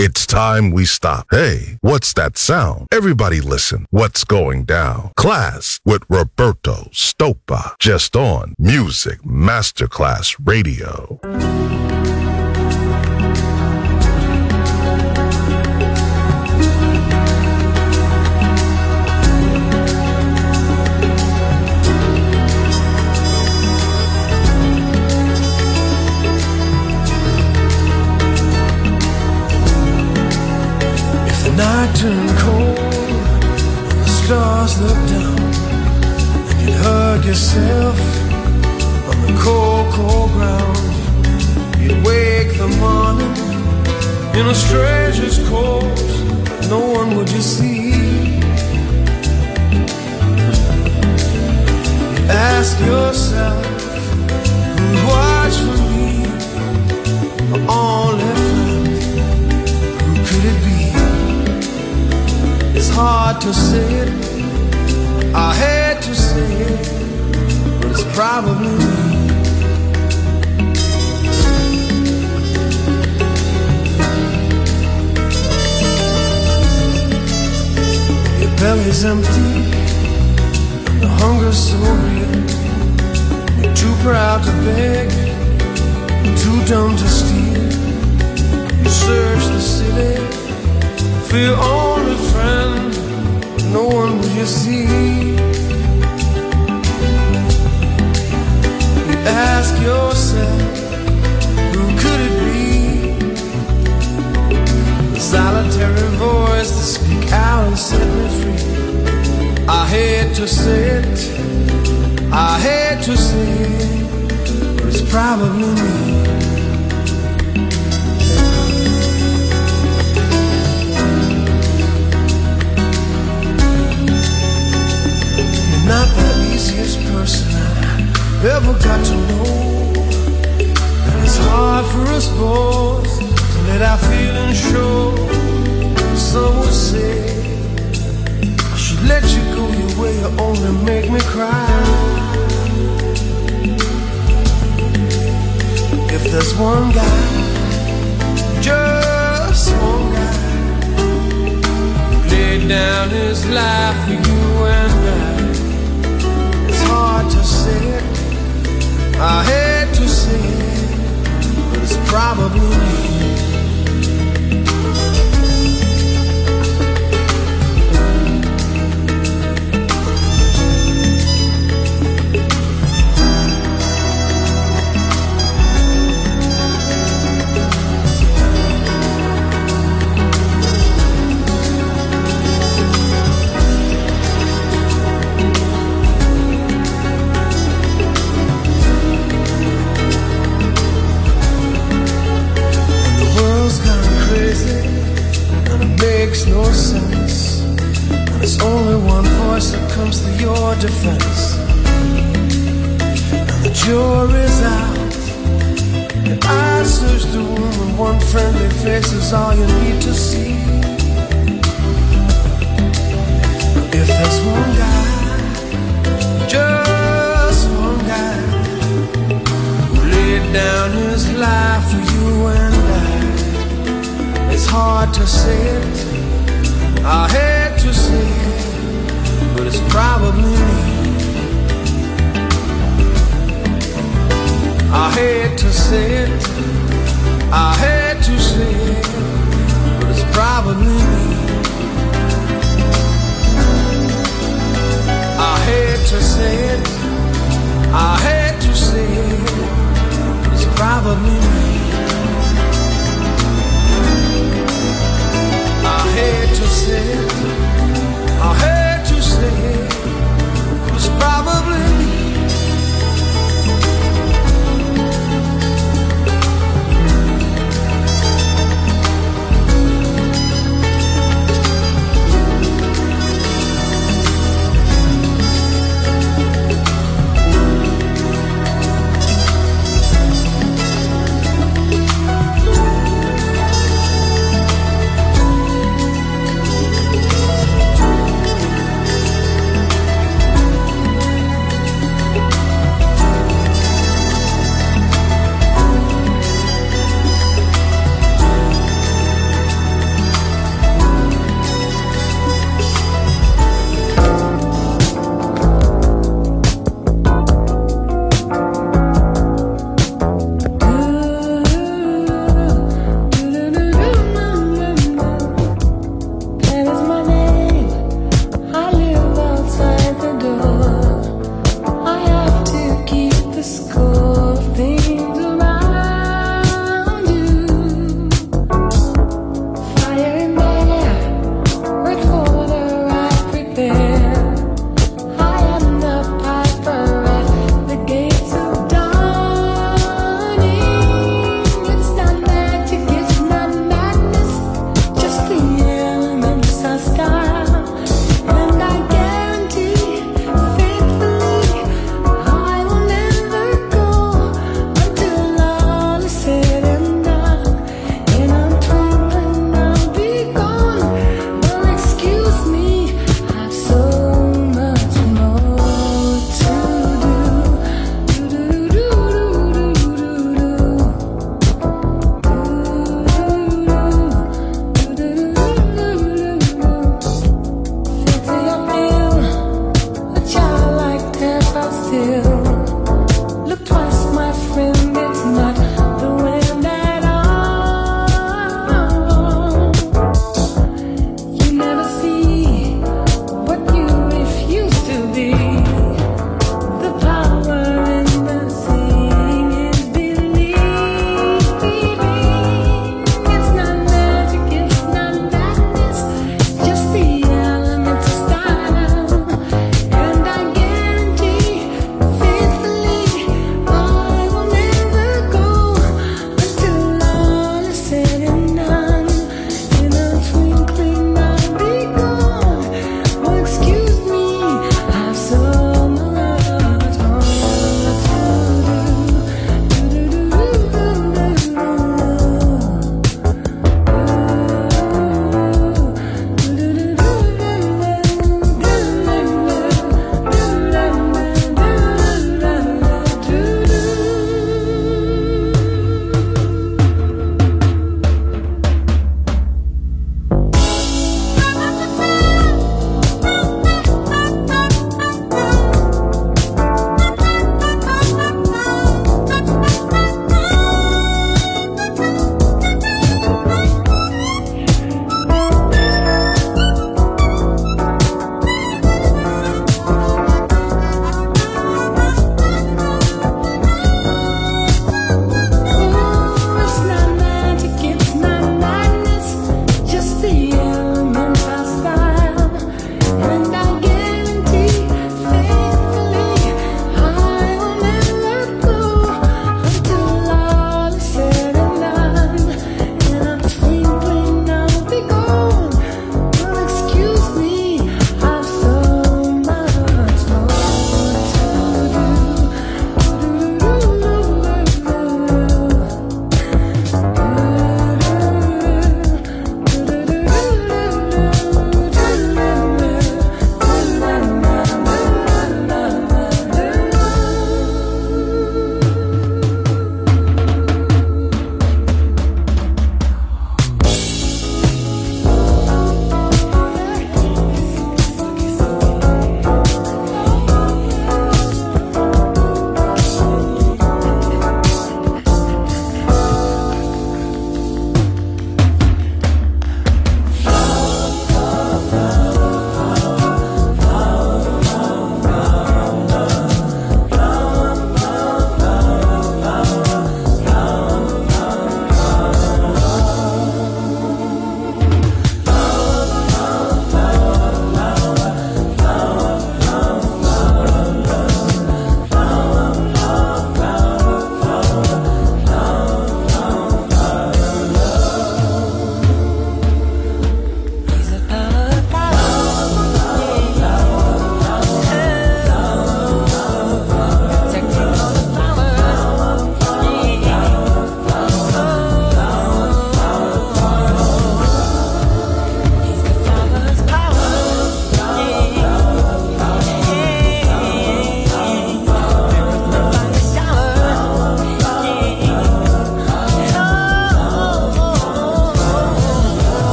It's time we stop. Hey, what's that sound? Everybody listen. What's going down? Klass with Roberto Stoppa. Just on Music Masterclass Radio. Turn cold, cold, the stars look down, and you hug yourself on the cold, cold ground. You wake the morning in a stranger's coat, no one would you see. You ask yourself. hard to say it. I hate to say it, but it's probably me. Your belly's empty, the hunger's so real. You're too proud to beg, too dumb to steal. You search the city for your own no one you see. You ask yourself, who could it be? The solitary voice to speak out and set me free. I hate to say it, I hate to say it, but it's probably me. greatest person I ever got to know. And it's hard for us both to let our feelings show. Some would say I should let you go your way, you only make me cry. If there's one guy, just one guy, laid down his life for you and I hard to say. I hate to say it, but it's probably me.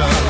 Station.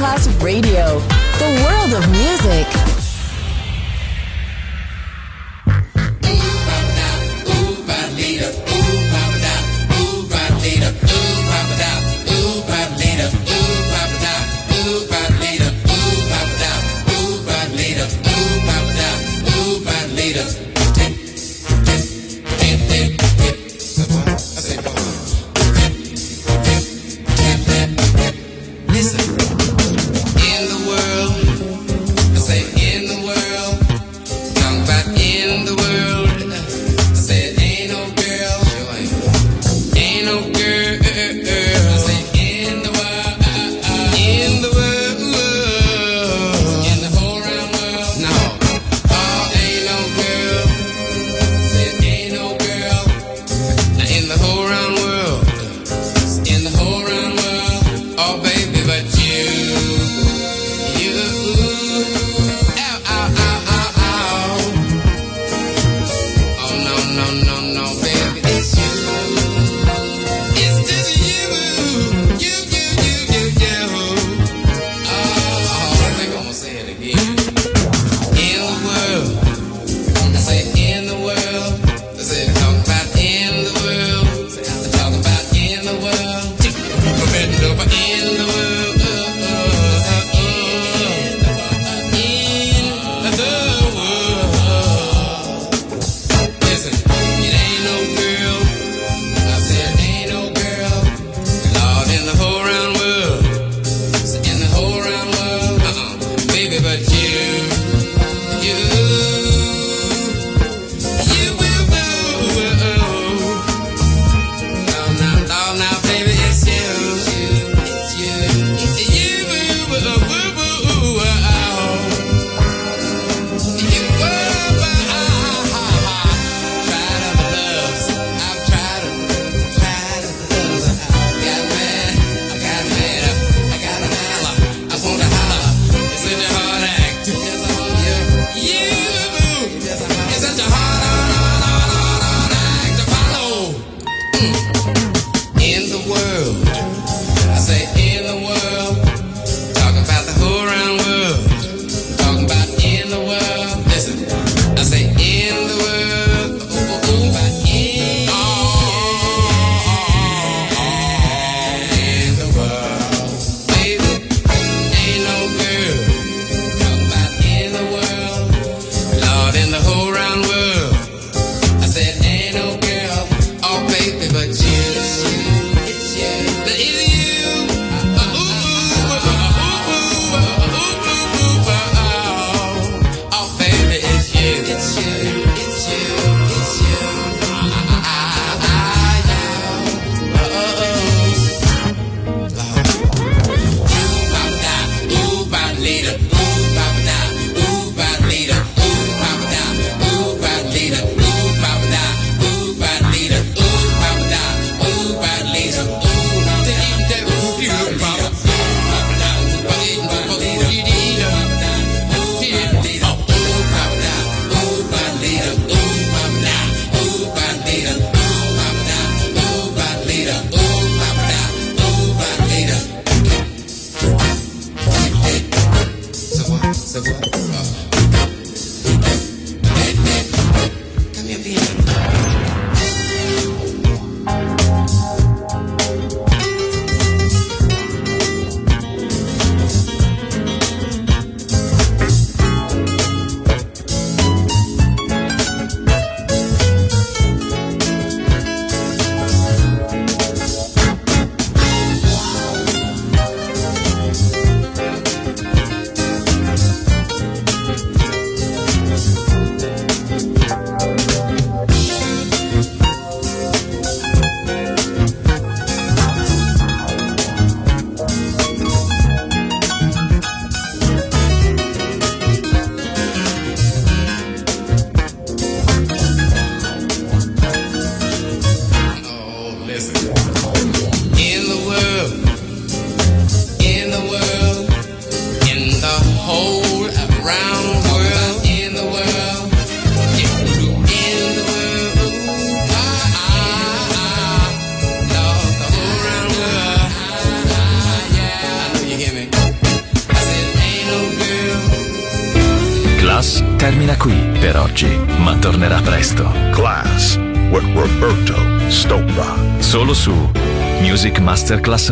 Masterclass Radio,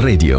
Radio.